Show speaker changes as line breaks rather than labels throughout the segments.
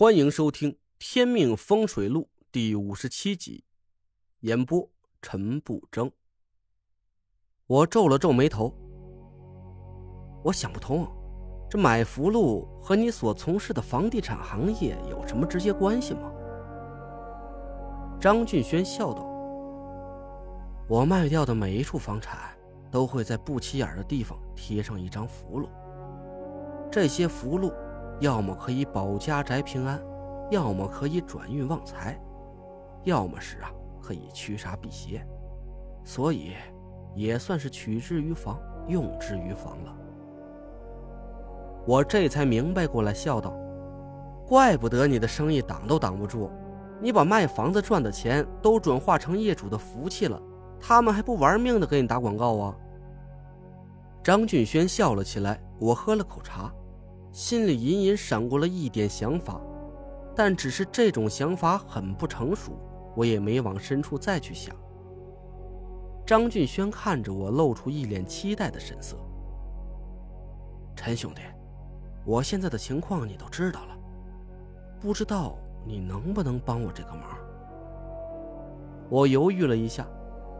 欢迎收听《天命风水录》第五十七集，演播陈不争。我皱了皱眉头，我想不通，这买福禄和你所从事的房地产行业有什么直接关系吗？张俊轩笑道：“我卖掉的每一处房产，都会在不起眼的地方贴上一张符箓，这些符箓。”要么可以保家宅平安，要么可以转运旺财，要么是啊可以驱煞辟邪，所以也算是取之于防，用之于防了。我这才明白过来，笑道：“怪不得你的生意挡都挡不住，你把卖房子赚的钱都转化成业主的福气了，他们还不玩命的给你打广告啊？”张俊轩笑了起来，我喝了口茶。心里隐隐闪过了一点想法，但只是这种想法很不成熟，我也没往深处再去想。张俊轩看着我，露出一脸期待的神色。陈兄弟，我现在的情况你都知道了，不知道你能不能帮我这个忙？我犹豫了一下，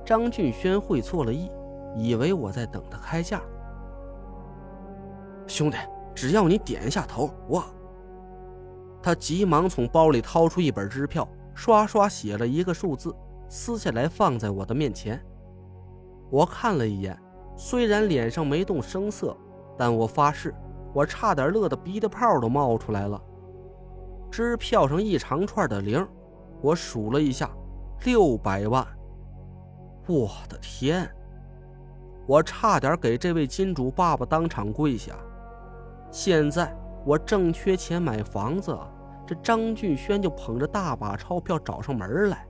张俊轩会错了意，以为我在等他开价。兄弟。只要你点一下头，我。他急忙从包里掏出一本支票，刷刷写了一个数字，撕下来放在我的面前。我看了一眼，虽然脸上没动声色，但我发誓，我差点乐得鼻涕泡都冒出来了。支票上一长串的零，我数了一下，六百万。我的天！我差点给这位金主爸爸当场跪下。现在我正缺钱买房子，这张俊轩就捧着大把钞票找上门来，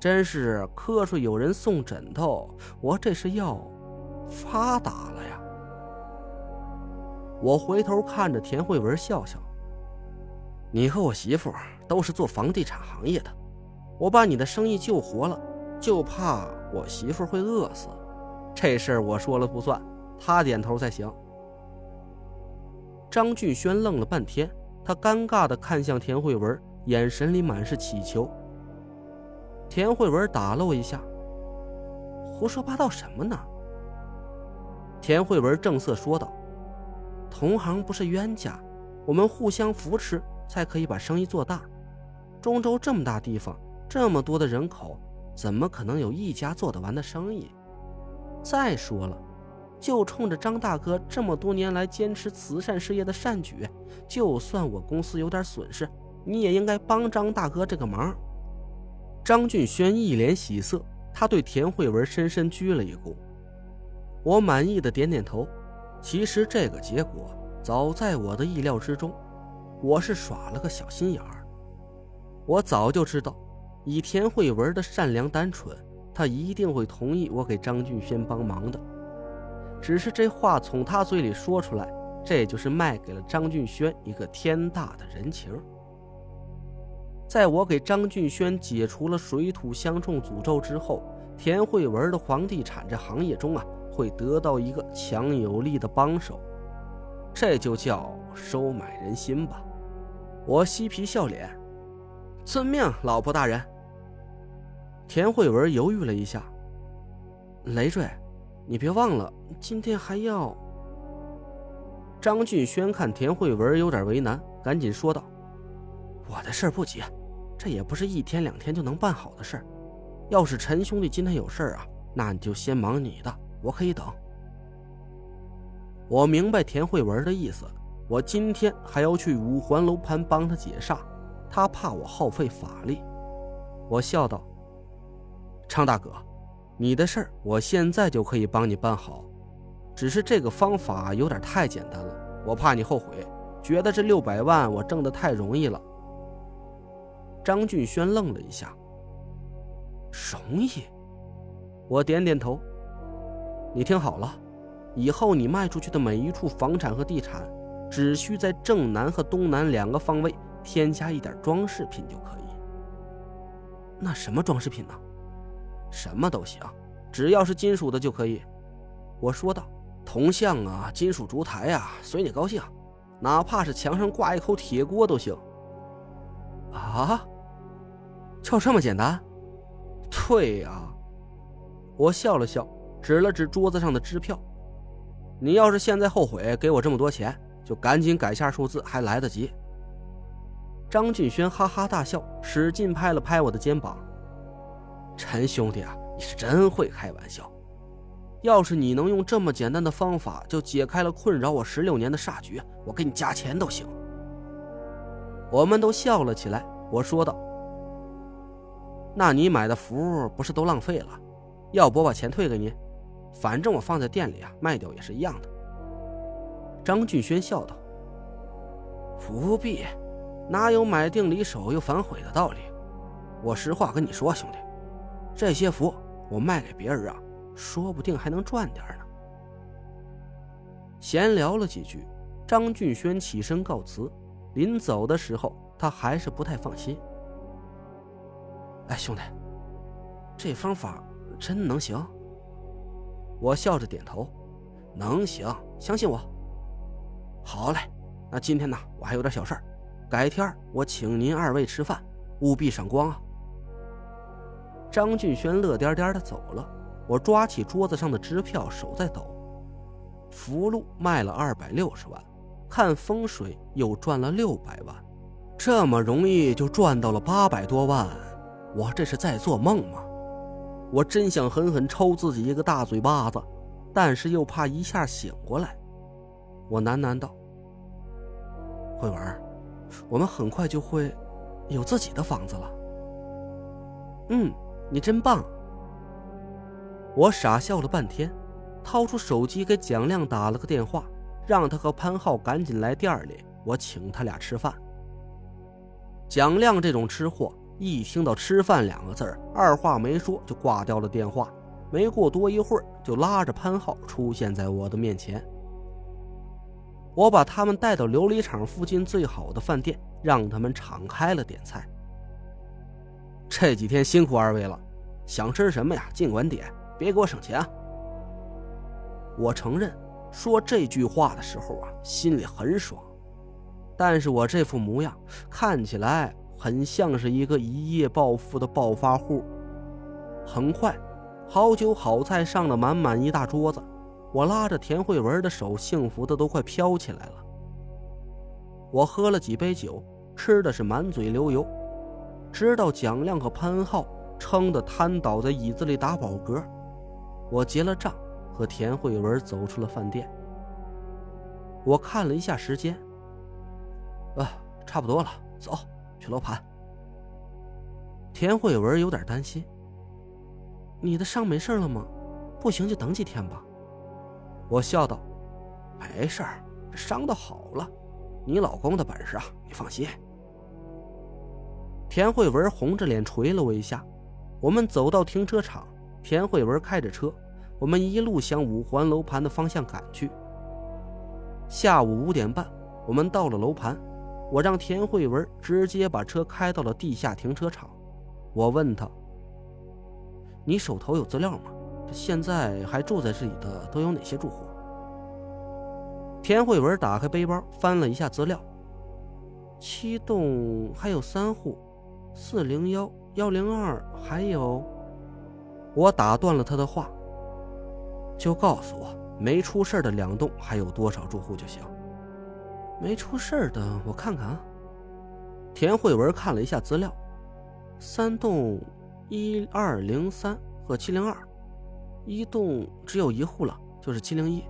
真是瞌睡有人送枕头，我这是要发达了呀！我回头看着田慧文笑笑：“你和我媳妇都是做房地产行业的，我把你的生意救活了，就怕我媳妇会饿死，这事儿我说了不算，他点头才行。”张俊轩愣了半天，他尴尬地看向田慧文，眼神里满是乞求。田慧文打了我一下：“胡说八道什么呢？”田慧文正色说道：“同行不是冤家，我们互相扶持才可以把生意做大。中州这么大地方，这么多的人口，怎么可能有一家做得完的生意？再说了。”就冲着张大哥这么多年来坚持慈善事业的善举，就算我公司有点损失，你也应该帮张大哥这个忙。张俊轩一脸喜色，他对田慧文深深鞠了一躬。我满意的点点头。其实这个结果早在我的意料之中，我是耍了个小心眼儿。我早就知道，以田慧文的善良单纯，他一定会同意我给张俊轩帮忙的。只是这话从他嘴里说出来，这就是卖给了张俊轩一个天大的人情。在我给张俊轩解除了水土相冲诅咒之后，田慧文的房地产这行业中啊，会得到一个强有力的帮手，这就叫收买人心吧。我嬉皮笑脸，遵命，老婆大人。田慧文犹豫了一下，累赘。你别忘了，今天还要。张俊轩看田慧文有点为难，赶紧说道：“我的事儿不急，这也不是一天两天就能办好的事儿。要是陈兄弟今天有事儿啊，那你就先忙你的，我可以等。”我明白田慧文的意思，我今天还要去五环楼盘帮他解煞，他怕我耗费法力。我笑道：“昌大哥。”你的事儿，我现在就可以帮你办好，只是这个方法有点太简单了，我怕你后悔，觉得这六百万我挣的太容易了。张俊轩愣了一下，容易？我点点头。你听好了，以后你卖出去的每一处房产和地产，只需在正南和东南两个方位添加一点装饰品就可以。那什么装饰品呢？什么都行，只要是金属的就可以。我说道：“铜像啊，金属烛台啊，随你高兴，哪怕是墙上挂一口铁锅都行，啊，就这么简单？对呀。我笑了笑，指了指桌子上的支票。你要是现在后悔给我这么多钱，就赶紧改下数字，还来得及。张俊轩哈哈大笑，使劲拍了拍我的肩膀：“陈兄弟啊，你是真会开玩笑。要是你能用这么简单的方法就解开了困扰我十六年的煞局，我给你加钱都行。”我们都笑了起来。我说道：“那你买的符不是都浪费了？要不我把钱退给你？反正我放在店里啊，卖掉也是一样的。”张俊轩笑道：“不必，哪有买定离手又反悔的道理？我实话跟你说，兄弟，这些符我卖给别人啊，说不定还能赚点呢。”闲聊了几句，张俊轩起身告辞。临走的时候，他还是不太放心。哎，兄弟，这方法真能行？我笑着点头，能行，相信我。好嘞，那今天呢，我还有点小事儿，改天我请您二位吃饭，务必赏光啊。张俊轩乐颠颠的走了，我抓起桌子上的支票，手在抖。福禄卖了二百六十万。看风水又赚了六百万，这么容易就赚到了八百多万，我这是在做梦吗？我真想狠狠抽自己一个大嘴巴子，但是又怕一下醒过来。我喃喃道：“慧文，我们很快就会有自己的房子了。”嗯，你真棒。我傻笑了半天，掏出手机给蒋亮打了个电话。让他和潘浩赶紧来店里，我请他俩吃饭。蒋亮这种吃货，一听到“吃饭”两个字二话没说就挂掉了电话。没过多一会儿，就拉着潘浩出现在我的面前。我把他们带到琉璃厂附近最好的饭店，让他们敞开了点菜。这几天辛苦二位了，想吃什么呀？尽管点，别给我省钱啊！我承认。说这句话的时候啊，心里很爽，但是我这副模样看起来很像是一个一夜暴富的暴发户。很快，好酒好菜上了满满一大桌子，我拉着田慧文的手，幸福的都快飘起来了。我喝了几杯酒，吃的是满嘴流油，直到蒋亮和潘浩撑得瘫倒在椅子里打饱嗝，我结了账。和田慧文走出了饭店。我看了一下时间，啊，差不多了，走去楼盘。田慧文有点担心：“你的伤没事了吗？不行就等几天吧。”我笑道：“没事儿，伤都好了。你老公的本事啊，你放心。”田慧文红着脸捶了我一下。我们走到停车场，田慧文开着车。我们一路向五环楼盘的方向赶去。下午五点半，我们到了楼盘，我让田慧文直接把车开到了地下停车场。我问他：“你手头有资料吗？现在还住在这里的都有哪些住户？”田慧文打开背包，翻了一下资料：七栋还有三户，四零幺幺零二还有……我打断了他的话。就告诉我没出事的两栋还有多少住户就行。没出事的，我看看啊。田慧文看了一下资料，三栋一二零三和七零二，一栋只有一户了，就是七零一。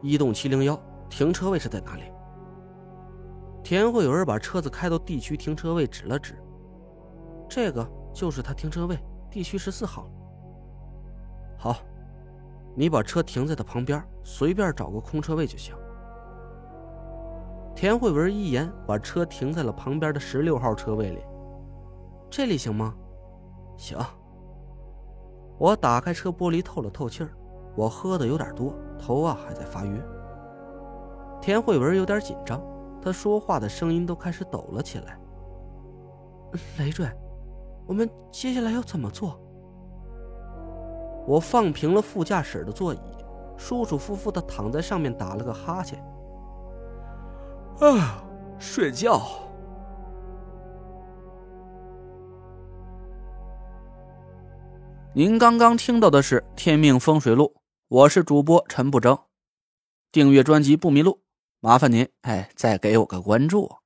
一栋七零幺停车位是在哪里？田慧文把车子开到地区停车位，指了指，这个就是他停车位，地区十四号。好。你把车停在他旁边，随便找个空车位就行。田慧文一言把车停在了旁边的十六号车位里，这里行吗？行。我打开车玻璃透了透气儿，我喝的有点多，头啊还在发晕。田慧文有点紧张，他说话的声音都开始抖了起来。累赘，我们接下来要怎么做？我放平了副驾驶的座椅，舒舒服服的躺在上面，打了个哈欠。啊，睡觉。
您刚刚听到的是《天命风水录》，我是主播陈不争，订阅专辑不迷路。麻烦您哎再给我个关注。